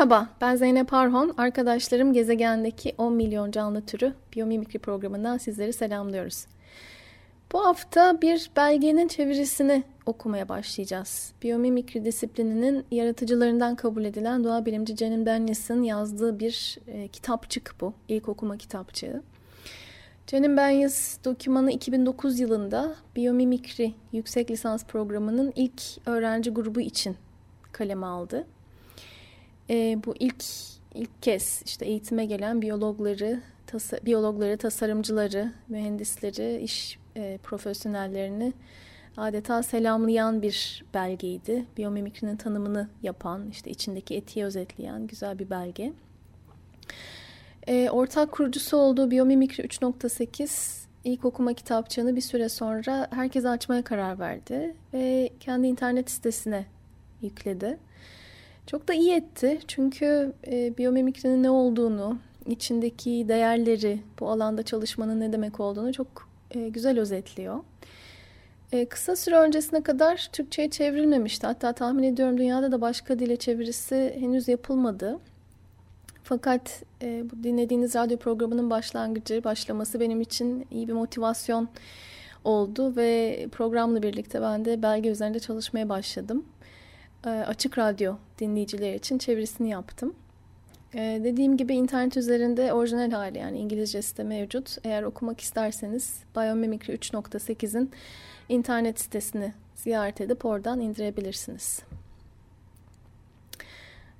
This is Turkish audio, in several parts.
Merhaba, ben Zeynep Arhon. Arkadaşlarım gezegendeki 10 milyon canlı türü biyomimikri programından sizleri selamlıyoruz. Bu hafta bir belgenin çevirisini okumaya başlayacağız. Biyomimikri disiplininin yaratıcılarından kabul edilen doğa bilimci Janin Banyas'ın yazdığı bir e, kitapçık bu. İlk okuma kitapçığı. Janin Banyas dokümanı 2009 yılında biyomimikri yüksek lisans programının ilk öğrenci grubu için kaleme aldı e, bu ilk ilk kez işte eğitime gelen biyologları, tasa, biyologları, tasarımcıları, mühendisleri, iş e, profesyonellerini adeta selamlayan bir belgeydi. Biyomimikrinin tanımını yapan, işte içindeki etiği özetleyen güzel bir belge. E, ortak kurucusu olduğu Biyomimikri 3.8 ilk okuma kitapçığını bir süre sonra herkes açmaya karar verdi ve kendi internet sitesine yükledi. Çok da iyi etti çünkü e, biyomimikrinin ne olduğunu, içindeki değerleri, bu alanda çalışmanın ne demek olduğunu çok e, güzel özetliyor. E, kısa süre öncesine kadar Türkçe'ye çevrilmemişti. Hatta tahmin ediyorum dünyada da başka dile çevirisi henüz yapılmadı. Fakat e, bu dinlediğiniz radyo programının başlangıcı, başlaması benim için iyi bir motivasyon oldu ve programla birlikte ben de belge üzerinde çalışmaya başladım. E, açık radyo dinleyiciler için çevirisini yaptım. Ee, dediğim gibi internet üzerinde orijinal hali yani İngilizcesi de mevcut. Eğer okumak isterseniz Biomimicry 3.8'in internet sitesini ziyaret edip oradan indirebilirsiniz.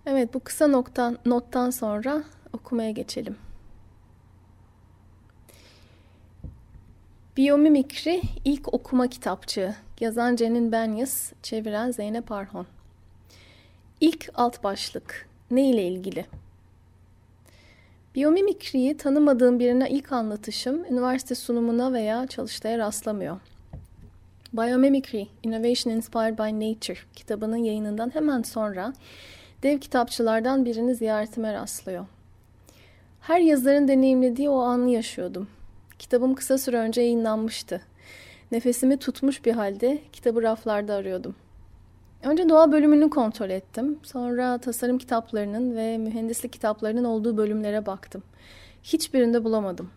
Evet bu kısa noktan, nottan sonra okumaya geçelim. Biyomimikri ilk okuma kitapçığı. Yazan Cenin Benyas, çeviren Zeynep Arhon. İlk alt başlık. Ne ile ilgili? Biyomimikriyi tanımadığım birine ilk anlatışım üniversite sunumuna veya çalıştaya rastlamıyor. Biomimicry, Innovation Inspired by Nature kitabının yayınından hemen sonra dev kitapçılardan birini ziyaretime rastlıyor. Her yazarın deneyimlediği o anı yaşıyordum. Kitabım kısa süre önce yayınlanmıştı. Nefesimi tutmuş bir halde kitabı raflarda arıyordum. Önce doğa bölümünü kontrol ettim. Sonra tasarım kitaplarının ve mühendislik kitaplarının olduğu bölümlere baktım. Hiçbirinde bulamadım.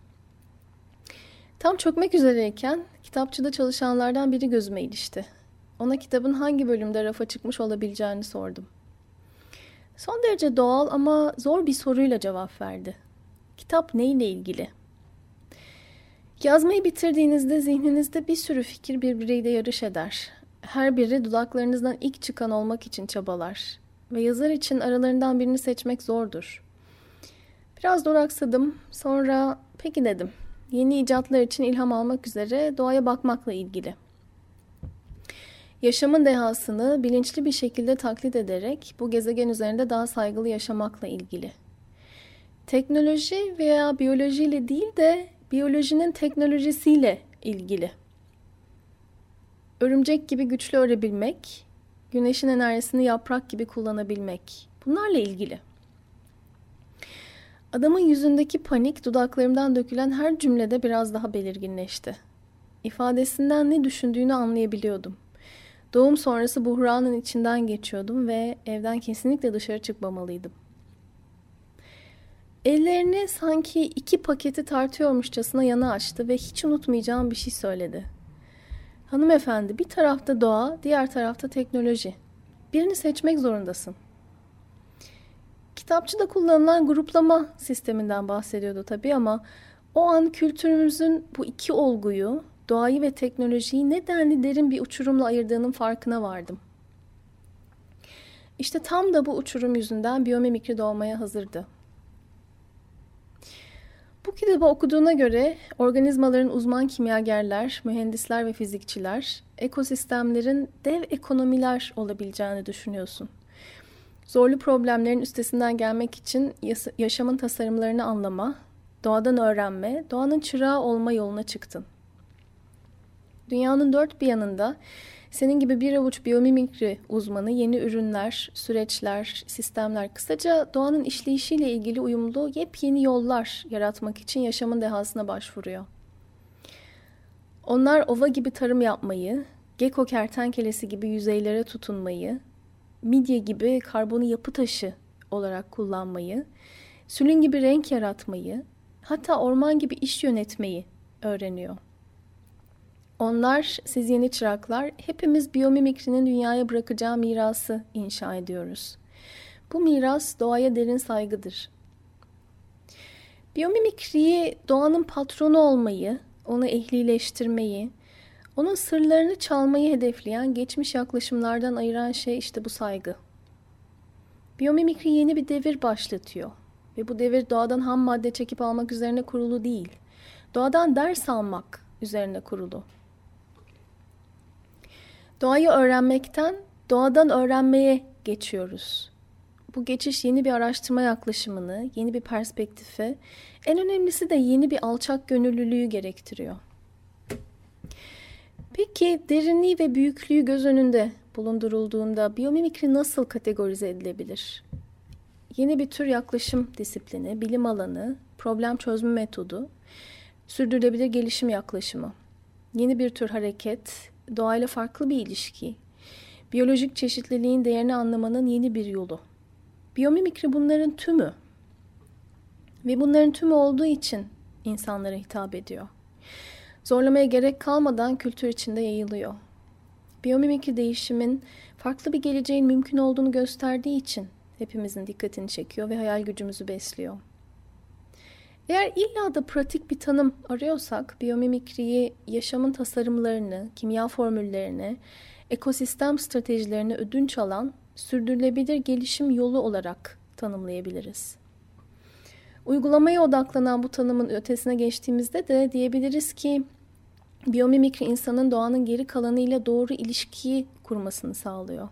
Tam çökmek üzereyken kitapçıda çalışanlardan biri gözüme ilişti. Ona kitabın hangi bölümde rafa çıkmış olabileceğini sordum. Son derece doğal ama zor bir soruyla cevap verdi. Kitap neyle ilgili? Yazmayı bitirdiğinizde zihninizde bir sürü fikir birbiriyle yarış eder her biri dudaklarınızdan ilk çıkan olmak için çabalar ve yazar için aralarından birini seçmek zordur. Biraz duraksadım. Sonra peki dedim. Yeni icatlar için ilham almak üzere doğaya bakmakla ilgili. Yaşamın dehasını bilinçli bir şekilde taklit ederek bu gezegen üzerinde daha saygılı yaşamakla ilgili. Teknoloji veya biyolojiyle değil de biyolojinin teknolojisiyle ilgili. Örümcek gibi güçlü örebilmek, güneşin enerjisini yaprak gibi kullanabilmek. Bunlarla ilgili. Adamın yüzündeki panik dudaklarımdan dökülen her cümlede biraz daha belirginleşti. İfadesinden ne düşündüğünü anlayabiliyordum. Doğum sonrası buhranın içinden geçiyordum ve evden kesinlikle dışarı çıkmamalıydım. Ellerini sanki iki paketi tartıyormuşçasına yana açtı ve hiç unutmayacağım bir şey söyledi. Hanımefendi bir tarafta doğa, diğer tarafta teknoloji. Birini seçmek zorundasın. Kitapçıda kullanılan gruplama sisteminden bahsediyordu tabii ama o an kültürümüzün bu iki olguyu, doğayı ve teknolojiyi nedenli derin bir uçurumla ayırdığının farkına vardım. İşte tam da bu uçurum yüzünden biyomimikri doğmaya hazırdı. Bu kitabı okuduğuna göre organizmaların uzman kimyagerler, mühendisler ve fizikçiler, ekosistemlerin dev ekonomiler olabileceğini düşünüyorsun. Zorlu problemlerin üstesinden gelmek için yaşamın tasarımlarını anlama, doğadan öğrenme, doğanın çırağı olma yoluna çıktın. Dünyanın dört bir yanında senin gibi bir avuç biyomimikri uzmanı yeni ürünler, süreçler, sistemler, kısaca doğanın işleyişiyle ilgili uyumlu yepyeni yollar yaratmak için yaşamın dehasına başvuruyor. Onlar ova gibi tarım yapmayı, gecko kertenkelesi gibi yüzeylere tutunmayı, midye gibi karbonu yapı taşı olarak kullanmayı, sülün gibi renk yaratmayı, hatta orman gibi iş yönetmeyi öğreniyor. Onlar, siz yeni çıraklar, hepimiz biyomimikrinin dünyaya bırakacağı mirası inşa ediyoruz. Bu miras doğaya derin saygıdır. Biyomimikriyi doğanın patronu olmayı, onu ehlileştirmeyi, onun sırlarını çalmayı hedefleyen geçmiş yaklaşımlardan ayıran şey işte bu saygı. Biyomimikri yeni bir devir başlatıyor. Ve bu devir doğadan ham madde çekip almak üzerine kurulu değil. Doğadan ders almak üzerine kurulu. Doğayı öğrenmekten doğadan öğrenmeye geçiyoruz. Bu geçiş yeni bir araştırma yaklaşımını, yeni bir perspektifi, en önemlisi de yeni bir alçak gönüllülüğü gerektiriyor. Peki derinliği ve büyüklüğü göz önünde bulundurulduğunda biyomimikri nasıl kategorize edilebilir? Yeni bir tür yaklaşım disiplini, bilim alanı, problem çözme metodu, sürdürülebilir gelişim yaklaşımı. Yeni bir tür hareket, doğayla farklı bir ilişki, biyolojik çeşitliliğin değerini anlamanın yeni bir yolu. Biyomimikri bunların tümü. Ve bunların tümü olduğu için insanlara hitap ediyor. Zorlamaya gerek kalmadan kültür içinde yayılıyor. Biyomimikri değişimin farklı bir geleceğin mümkün olduğunu gösterdiği için hepimizin dikkatini çekiyor ve hayal gücümüzü besliyor. Eğer illa da pratik bir tanım arıyorsak biyomimikriyi yaşamın tasarımlarını, kimya formüllerini, ekosistem stratejilerini ödünç alan sürdürülebilir gelişim yolu olarak tanımlayabiliriz. Uygulamaya odaklanan bu tanımın ötesine geçtiğimizde de diyebiliriz ki biyomimikri insanın doğanın geri kalanıyla doğru ilişkiyi kurmasını sağlıyor.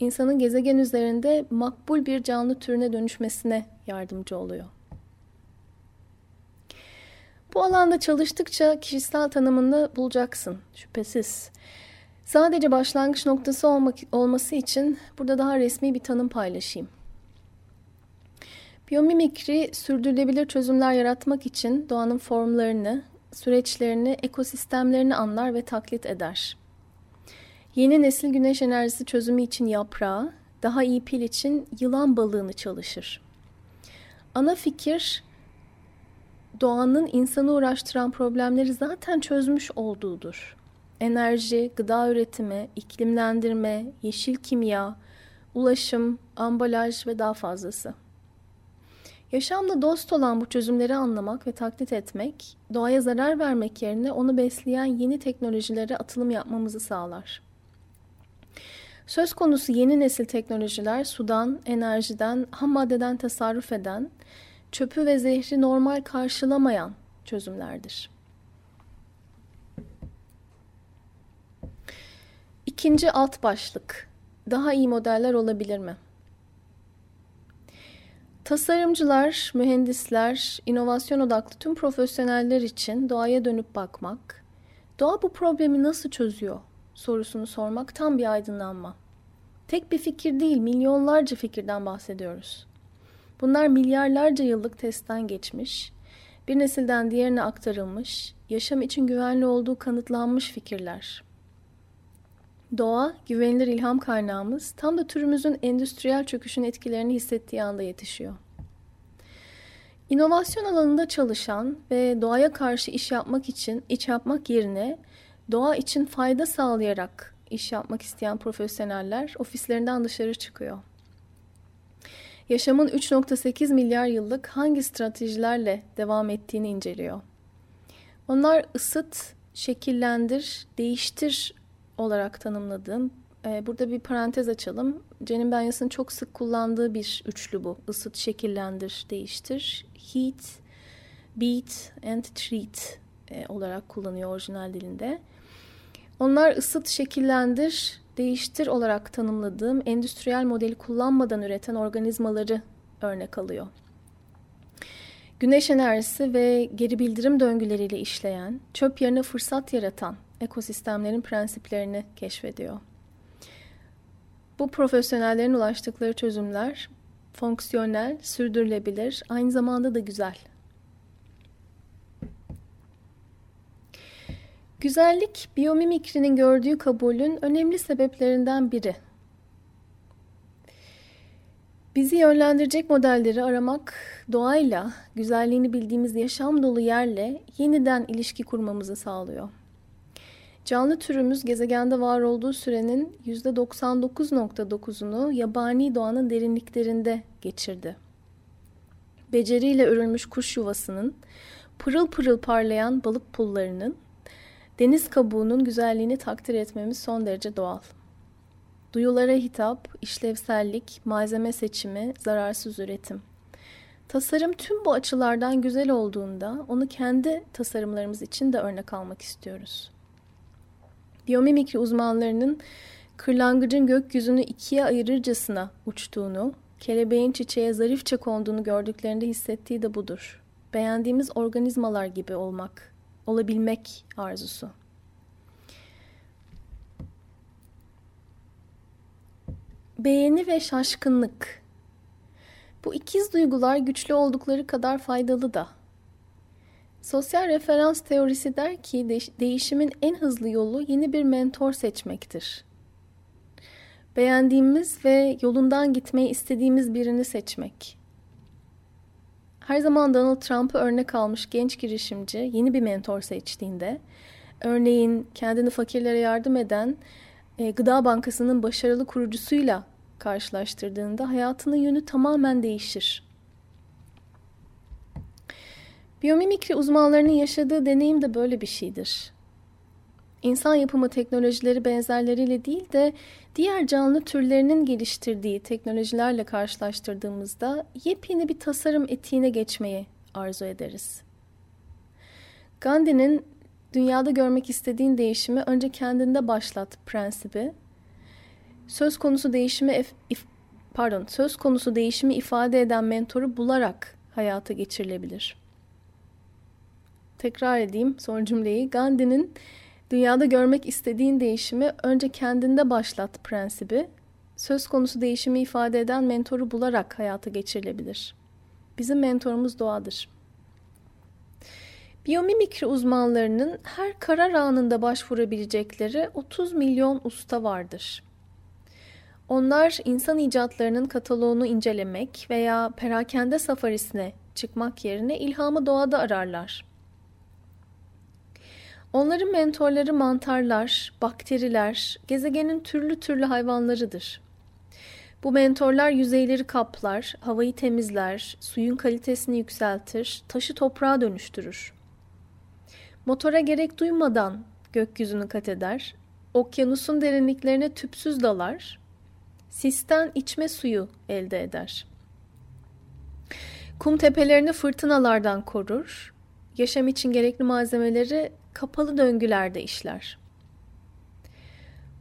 İnsanın gezegen üzerinde makbul bir canlı türüne dönüşmesine yardımcı oluyor. Bu alanda çalıştıkça kişisel tanımını bulacaksın şüphesiz. Sadece başlangıç noktası olmak, olması için burada daha resmi bir tanım paylaşayım. Biyomimikri sürdürülebilir çözümler yaratmak için doğanın formlarını, süreçlerini, ekosistemlerini anlar ve taklit eder. Yeni nesil güneş enerjisi çözümü için yaprağı, daha iyi pil için yılan balığını çalışır. Ana fikir doğanın insanı uğraştıran problemleri zaten çözmüş olduğudur. Enerji, gıda üretimi, iklimlendirme, yeşil kimya, ulaşım, ambalaj ve daha fazlası. Yaşamla dost olan bu çözümleri anlamak ve taklit etmek, doğaya zarar vermek yerine onu besleyen yeni teknolojilere atılım yapmamızı sağlar. Söz konusu yeni nesil teknolojiler sudan, enerjiden, ham maddeden tasarruf eden, çöpü ve zehri normal karşılamayan çözümlerdir. İkinci alt başlık. Daha iyi modeller olabilir mi? Tasarımcılar, mühendisler, inovasyon odaklı tüm profesyoneller için doğaya dönüp bakmak, doğa bu problemi nasıl çözüyor sorusunu sormak tam bir aydınlanma. Tek bir fikir değil, milyonlarca fikirden bahsediyoruz. Bunlar milyarlarca yıllık testten geçmiş, bir nesilden diğerine aktarılmış, yaşam için güvenli olduğu kanıtlanmış fikirler. Doğa, güvenilir ilham kaynağımız tam da türümüzün endüstriyel çöküşün etkilerini hissettiği anda yetişiyor. İnovasyon alanında çalışan ve doğaya karşı iş yapmak için iç yapmak yerine doğa için fayda sağlayarak iş yapmak isteyen profesyoneller ofislerinden dışarı çıkıyor yaşamın 3.8 milyar yıllık hangi stratejilerle devam ettiğini inceliyor. Onlar ısıt, şekillendir, değiştir olarak tanımladığım, e, burada bir parantez açalım. Cenin Benyas'ın çok sık kullandığı bir üçlü bu. Isıt, şekillendir, değiştir. Heat, beat and treat e, olarak kullanıyor orijinal dilinde. Onlar ısıt, şekillendir, değiştir olarak tanımladığım endüstriyel modeli kullanmadan üreten organizmaları örnek alıyor. Güneş enerjisi ve geri bildirim döngüleriyle işleyen, çöp yerine fırsat yaratan ekosistemlerin prensiplerini keşfediyor. Bu profesyonellerin ulaştıkları çözümler fonksiyonel, sürdürülebilir, aynı zamanda da güzel. Güzellik, biyomimikrinin gördüğü kabulün önemli sebeplerinden biri. Bizi yönlendirecek modelleri aramak, doğayla, güzelliğini bildiğimiz yaşam dolu yerle yeniden ilişki kurmamızı sağlıyor. Canlı türümüz gezegende var olduğu sürenin %99.9'unu yabani doğanın derinliklerinde geçirdi. Beceriyle örülmüş kuş yuvasının, pırıl pırıl parlayan balık pullarının, deniz kabuğunun güzelliğini takdir etmemiz son derece doğal. Duyulara hitap, işlevsellik, malzeme seçimi, zararsız üretim. Tasarım tüm bu açılardan güzel olduğunda onu kendi tasarımlarımız için de örnek almak istiyoruz. Biyomimikri uzmanlarının kırlangıcın gökyüzünü ikiye ayırırcasına uçtuğunu, kelebeğin çiçeğe zarifçe konduğunu gördüklerinde hissettiği de budur. Beğendiğimiz organizmalar gibi olmak, olabilmek arzusu. Beğeni ve şaşkınlık. Bu ikiz duygular güçlü oldukları kadar faydalı da. Sosyal referans teorisi der ki değişimin en hızlı yolu yeni bir mentor seçmektir. Beğendiğimiz ve yolundan gitmeyi istediğimiz birini seçmek. Her zaman Donald Trump'ı örnek almış genç girişimci yeni bir mentor seçtiğinde, örneğin kendini fakirlere yardım eden e, Gıda Bankası'nın başarılı kurucusuyla karşılaştırdığında hayatının yönü tamamen değişir. Biyomimikri uzmanlarının yaşadığı deneyim de böyle bir şeydir. İnsan yapımı teknolojileri benzerleriyle değil de diğer canlı türlerinin geliştirdiği teknolojilerle karşılaştırdığımızda yepyeni bir tasarım etiğine geçmeyi arzu ederiz. Gandhi'nin dünyada görmek istediğin değişimi önce kendinde başlat prensibi söz konusu değişimi pardon söz konusu değişimi ifade eden mentoru bularak hayata geçirilebilir. Tekrar edeyim son cümleyi. Gandhi'nin dünyada görmek istediğin değişimi önce kendinde başlat prensibi söz konusu değişimi ifade eden mentoru bularak hayata geçirilebilir. Bizim mentorumuz doğadır. Biyomimikri uzmanlarının her karar anında başvurabilecekleri 30 milyon usta vardır. Onlar insan icatlarının kataloğunu incelemek veya perakende safarisine çıkmak yerine ilhamı doğada ararlar. Onların mentorları mantarlar, bakteriler, gezegenin türlü türlü hayvanlarıdır. Bu mentorlar yüzeyleri kaplar, havayı temizler, suyun kalitesini yükseltir, taşı toprağa dönüştürür. Motora gerek duymadan gökyüzünü kat eder, okyanusun derinliklerine tüpsüz dalar, sisten içme suyu elde eder. Kum tepelerini fırtınalardan korur, yaşam için gerekli malzemeleri kapalı döngülerde işler.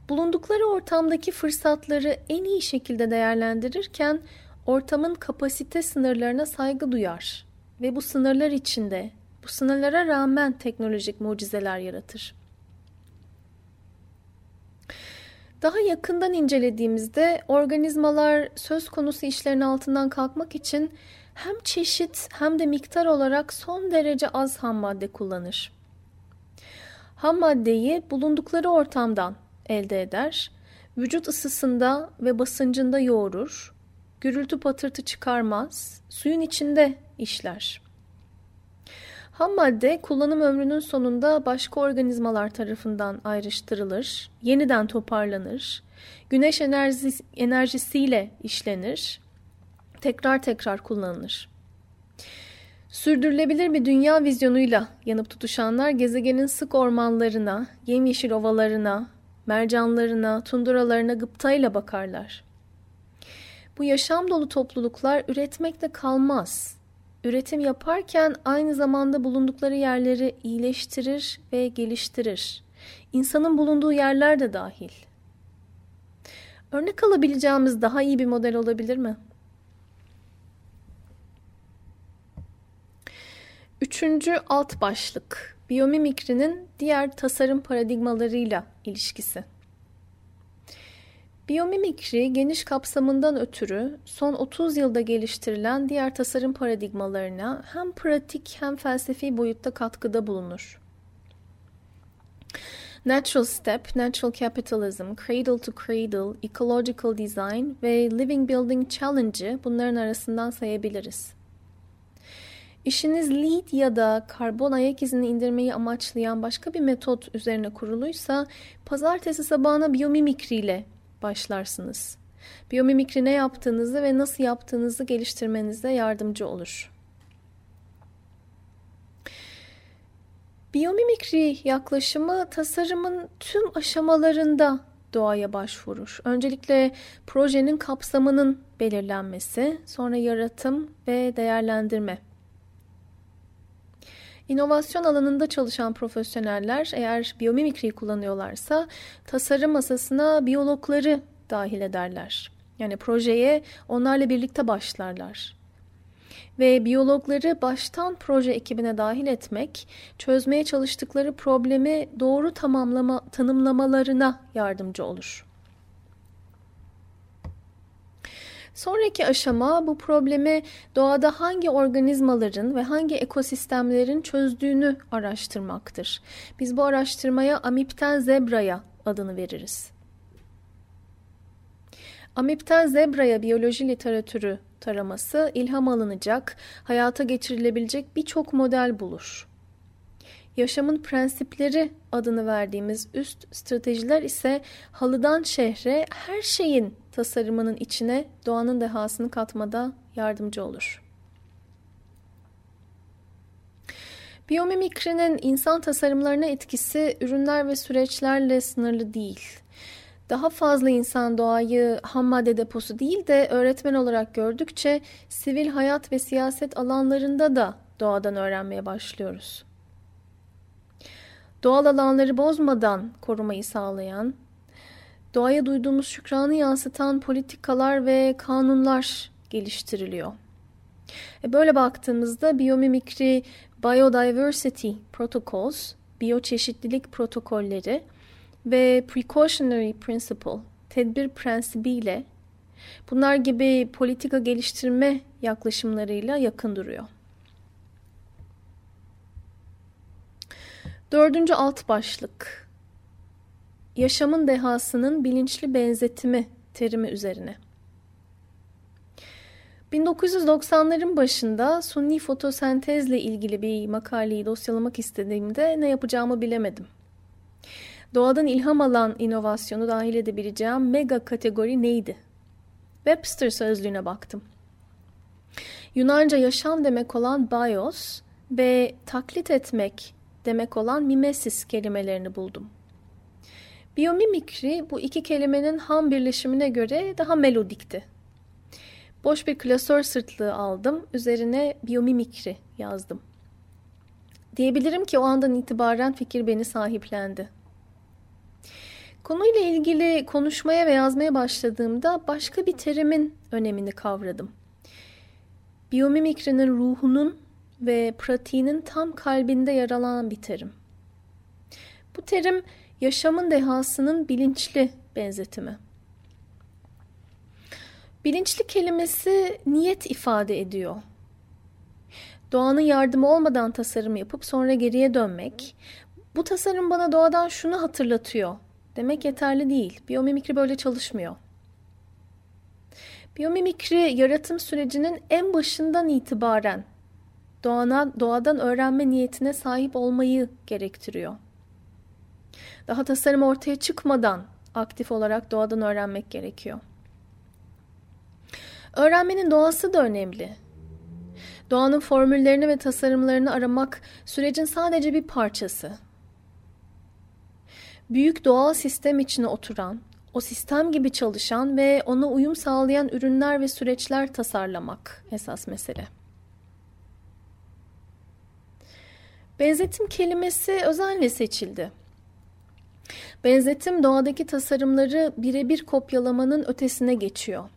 Bulundukları ortamdaki fırsatları en iyi şekilde değerlendirirken ortamın kapasite sınırlarına saygı duyar ve bu sınırlar içinde, bu sınırlara rağmen teknolojik mucizeler yaratır. Daha yakından incelediğimizde organizmalar söz konusu işlerin altından kalkmak için hem çeşit hem de miktar olarak son derece az ham madde kullanır. Ham maddeyi bulundukları ortamdan elde eder, vücut ısısında ve basıncında yoğurur, gürültü patırtı çıkarmaz, suyun içinde işler. Ham madde kullanım ömrünün sonunda başka organizmalar tarafından ayrıştırılır, yeniden toparlanır, güneş enerjisi, enerjisiyle işlenir, tekrar tekrar kullanılır. Sürdürülebilir bir dünya vizyonuyla yanıp tutuşanlar gezegenin sık ormanlarına, yemyeşil ovalarına, mercanlarına, tunduralarına gıptayla bakarlar. Bu yaşam dolu topluluklar üretmekte kalmaz. üretim yaparken aynı zamanda bulundukları yerleri iyileştirir ve geliştirir. İnsanın bulunduğu yerler de dahil. Örnek alabileceğimiz daha iyi bir model olabilir mi? Üçüncü alt başlık, biyomimikrinin diğer tasarım paradigmalarıyla ilişkisi. Biyomimikri geniş kapsamından ötürü son 30 yılda geliştirilen diğer tasarım paradigmalarına hem pratik hem felsefi boyutta katkıda bulunur. Natural Step, Natural Capitalism, Cradle to Cradle, Ecological Design ve Living Building Challenge'ı bunların arasından sayabiliriz. İşiniz lead ya da karbon ayak izini indirmeyi amaçlayan başka bir metot üzerine kuruluysa pazartesi sabahına biyomimikri ile başlarsınız. Biyomimikri ne yaptığınızı ve nasıl yaptığınızı geliştirmenize yardımcı olur. Biyomimikri yaklaşımı tasarımın tüm aşamalarında doğaya başvurur. Öncelikle projenin kapsamının belirlenmesi, sonra yaratım ve değerlendirme. İnovasyon alanında çalışan profesyoneller eğer biyomimikriyi kullanıyorlarsa tasarım masasına biyologları dahil ederler. Yani projeye onlarla birlikte başlarlar. Ve biyologları baştan proje ekibine dahil etmek, çözmeye çalıştıkları problemi doğru tamamlama, tanımlamalarına yardımcı olur. Sonraki aşama bu problemi doğada hangi organizmaların ve hangi ekosistemlerin çözdüğünü araştırmaktır. Biz bu araştırmaya amipten zebraya adını veririz. Amipten zebraya biyoloji literatürü taraması ilham alınacak, hayata geçirilebilecek birçok model bulur. Yaşamın prensipleri adını verdiğimiz üst stratejiler ise halıdan şehre her şeyin tasarımının içine doğanın dehasını katmada yardımcı olur. Biyomimikrinin insan tasarımlarına etkisi ürünler ve süreçlerle sınırlı değil. Daha fazla insan doğayı ham madde deposu değil de öğretmen olarak gördükçe sivil hayat ve siyaset alanlarında da doğadan öğrenmeye başlıyoruz. Doğal alanları bozmadan korumayı sağlayan, doğaya duyduğumuz şükranı yansıtan politikalar ve kanunlar geliştiriliyor. E böyle baktığımızda biyomimikri Biodiversity Protocols, biyoçeşitlilik protokolleri ve Precautionary Principle, tedbir prensibiyle bunlar gibi politika geliştirme yaklaşımlarıyla yakın duruyor. Dördüncü alt başlık. Yaşamın dehasının bilinçli benzetimi terimi üzerine. 1990'ların başında sunni fotosentezle ilgili bir makaleyi dosyalamak istediğimde ne yapacağımı bilemedim. Doğadan ilham alan inovasyonu dahil edebileceğim mega kategori neydi? Webster sözlüğüne baktım. Yunanca yaşam demek olan bios ve taklit etmek demek olan mimesis kelimelerini buldum. Biyomimikri bu iki kelimenin ham birleşimine göre daha melodikti. Boş bir klasör sırtlığı aldım, üzerine biyomimikri yazdım. Diyebilirim ki o andan itibaren fikir beni sahiplendi. Konuyla ilgili konuşmaya ve yazmaya başladığımda başka bir terimin önemini kavradım. Biyomimikrinin ruhunun ve pratiğinin tam kalbinde yer alan bir terim. Bu terim yaşamın dehasının bilinçli benzetimi. Bilinçli kelimesi niyet ifade ediyor. Doğanın yardımı olmadan tasarım yapıp sonra geriye dönmek, bu tasarım bana doğadan şunu hatırlatıyor demek yeterli değil. Biyomimikri böyle çalışmıyor. Biyomimikri yaratım sürecinin en başından itibaren doğana, doğadan öğrenme niyetine sahip olmayı gerektiriyor. Daha tasarım ortaya çıkmadan aktif olarak doğadan öğrenmek gerekiyor. Öğrenmenin doğası da önemli. Doğanın formüllerini ve tasarımlarını aramak sürecin sadece bir parçası. Büyük doğal sistem içine oturan, o sistem gibi çalışan ve ona uyum sağlayan ürünler ve süreçler tasarlamak esas mesele. Benzetim kelimesi özenle seçildi. Benzetim doğadaki tasarımları birebir kopyalamanın ötesine geçiyor.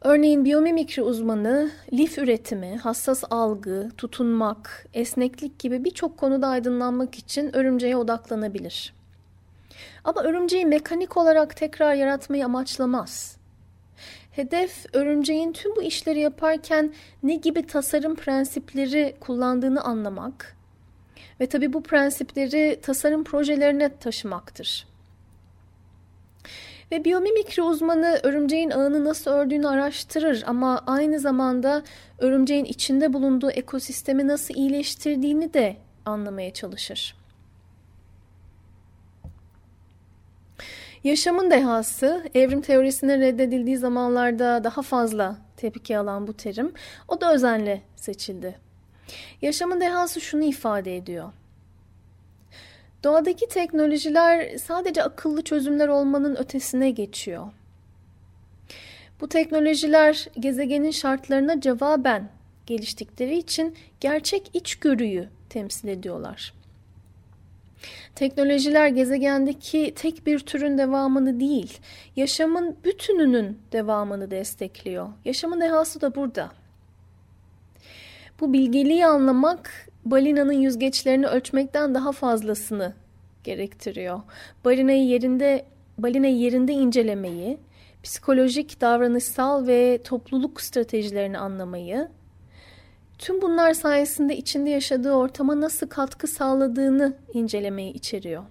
Örneğin biyomimikri uzmanı lif üretimi, hassas algı, tutunmak, esneklik gibi birçok konuda aydınlanmak için örümceğe odaklanabilir. Ama örümceği mekanik olarak tekrar yaratmayı amaçlamaz. Hedef örümceğin tüm bu işleri yaparken ne gibi tasarım prensipleri kullandığını anlamak ve tabi bu prensipleri tasarım projelerine taşımaktır. Ve biyomimikri uzmanı örümceğin ağını nasıl ördüğünü araştırır ama aynı zamanda örümceğin içinde bulunduğu ekosistemi nasıl iyileştirdiğini de anlamaya çalışır. Yaşamın dehası, evrim teorisine reddedildiği zamanlarda daha fazla tepki alan bu terim, o da özenle seçildi. Yaşamın dehası şunu ifade ediyor. Doğadaki teknolojiler sadece akıllı çözümler olmanın ötesine geçiyor. Bu teknolojiler gezegenin şartlarına cevaben geliştikleri için gerçek içgörüyü temsil ediyorlar. Teknolojiler gezegendeki tek bir türün devamını değil, yaşamın bütününün devamını destekliyor. Yaşamın dehası da burada. Bu bilgeliği anlamak balinanın yüzgeçlerini ölçmekten daha fazlasını gerektiriyor. Balinayı yerinde balinayı yerinde incelemeyi, psikolojik, davranışsal ve topluluk stratejilerini anlamayı, tüm bunlar sayesinde içinde yaşadığı ortama nasıl katkı sağladığını incelemeyi içeriyor.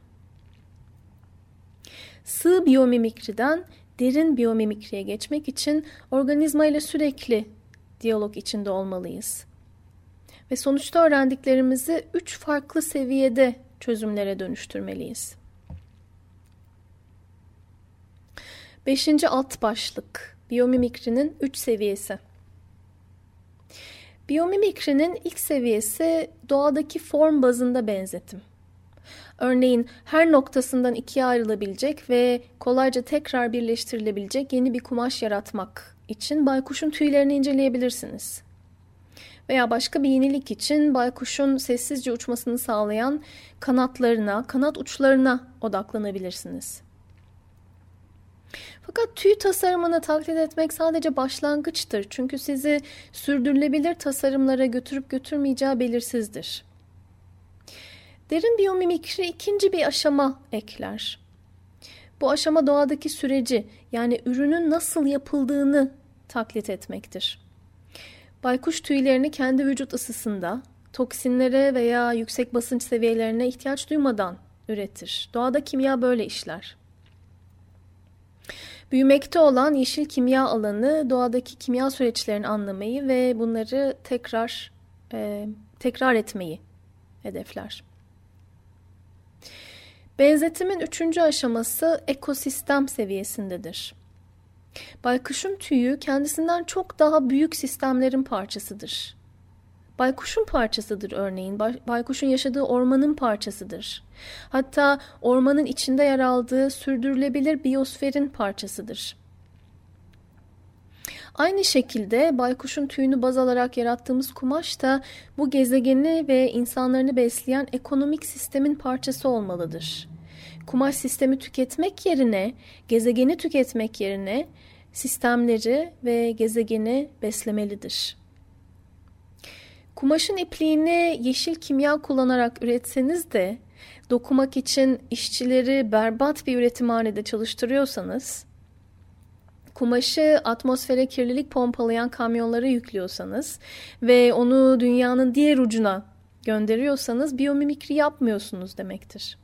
Sığ biyomimikriden derin biyomimikriye geçmek için organizma ile sürekli diyalog içinde olmalıyız. Ve sonuçta öğrendiklerimizi üç farklı seviyede çözümlere dönüştürmeliyiz. Beşinci alt başlık biyomimikrinin üç seviyesi. Biyomimikrinin ilk seviyesi doğadaki form bazında benzetim. Örneğin her noktasından ikiye ayrılabilecek ve kolayca tekrar birleştirilebilecek yeni bir kumaş yaratmak için baykuşun tüylerini inceleyebilirsiniz. Veya başka bir yenilik için baykuşun sessizce uçmasını sağlayan kanatlarına, kanat uçlarına odaklanabilirsiniz. Fakat tüy tasarımını taklit etmek sadece başlangıçtır. Çünkü sizi sürdürülebilir tasarımlara götürüp götürmeyeceği belirsizdir. Derin biyomimikri ikinci bir aşama ekler. Bu aşama doğadaki süreci yani ürünün nasıl yapıldığını taklit etmektir. Baykuş tüylerini kendi vücut ısısında, toksinlere veya yüksek basınç seviyelerine ihtiyaç duymadan üretir. Doğada kimya böyle işler. Büyümekte olan yeşil kimya alanı doğadaki kimya süreçlerini anlamayı ve bunları tekrar e, tekrar etmeyi hedefler. Benzetimin üçüncü aşaması ekosistem seviyesindedir. Baykuşun tüyü kendisinden çok daha büyük sistemlerin parçasıdır. Baykuşun parçasıdır örneğin. Baykuşun yaşadığı ormanın parçasıdır. Hatta ormanın içinde yer aldığı sürdürülebilir biyosferin parçasıdır. Aynı şekilde baykuşun tüyünü baz alarak yarattığımız kumaş da bu gezegeni ve insanlarını besleyen ekonomik sistemin parçası olmalıdır. Kumaş sistemi tüketmek yerine, gezegeni tüketmek yerine sistemleri ve gezegeni beslemelidir. Kumaşın ipliğini yeşil kimya kullanarak üretseniz de dokumak için işçileri berbat bir üretimhanede çalıştırıyorsanız, kumaşı atmosfere kirlilik pompalayan kamyonlara yüklüyorsanız ve onu dünyanın diğer ucuna gönderiyorsanız biyomimikri yapmıyorsunuz demektir.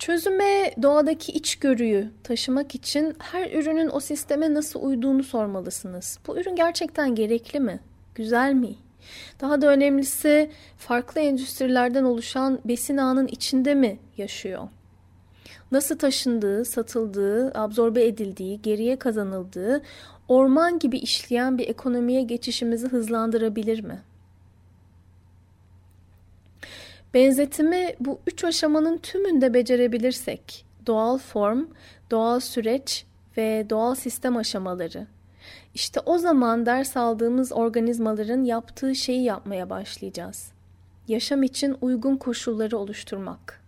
Çözüme doğadaki içgörüyü taşımak için her ürünün o sisteme nasıl uyduğunu sormalısınız. Bu ürün gerçekten gerekli mi? Güzel mi? Daha da önemlisi farklı endüstrilerden oluşan besin ağının içinde mi yaşıyor? Nasıl taşındığı, satıldığı, absorbe edildiği, geriye kazanıldığı, orman gibi işleyen bir ekonomiye geçişimizi hızlandırabilir mi? Benzetimi bu üç aşamanın tümünde becerebilirsek, doğal form, doğal süreç ve doğal sistem aşamaları, İşte o zaman ders aldığımız organizmaların yaptığı şeyi yapmaya başlayacağız. Yaşam için uygun koşulları oluşturmak.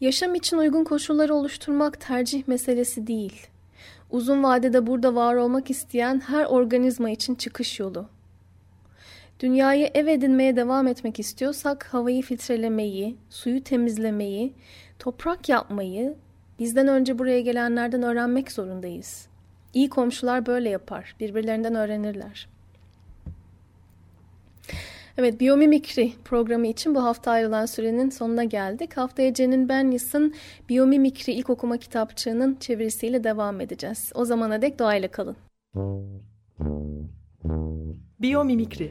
Yaşam için uygun koşulları oluşturmak tercih meselesi değil. Uzun vadede burada var olmak isteyen her organizma için çıkış yolu. Dünyayı ev edinmeye devam etmek istiyorsak havayı filtrelemeyi, suyu temizlemeyi, toprak yapmayı bizden önce buraya gelenlerden öğrenmek zorundayız. İyi komşular böyle yapar, birbirlerinden öğrenirler. Evet, biyomimikri programı için bu hafta ayrılan sürenin sonuna geldik. Haftaya Cenin Benyas'ın Biyomimikri ilk okuma kitapçığının çevirisiyle devam edeceğiz. O zamana dek doğayla kalın. Biyomimikri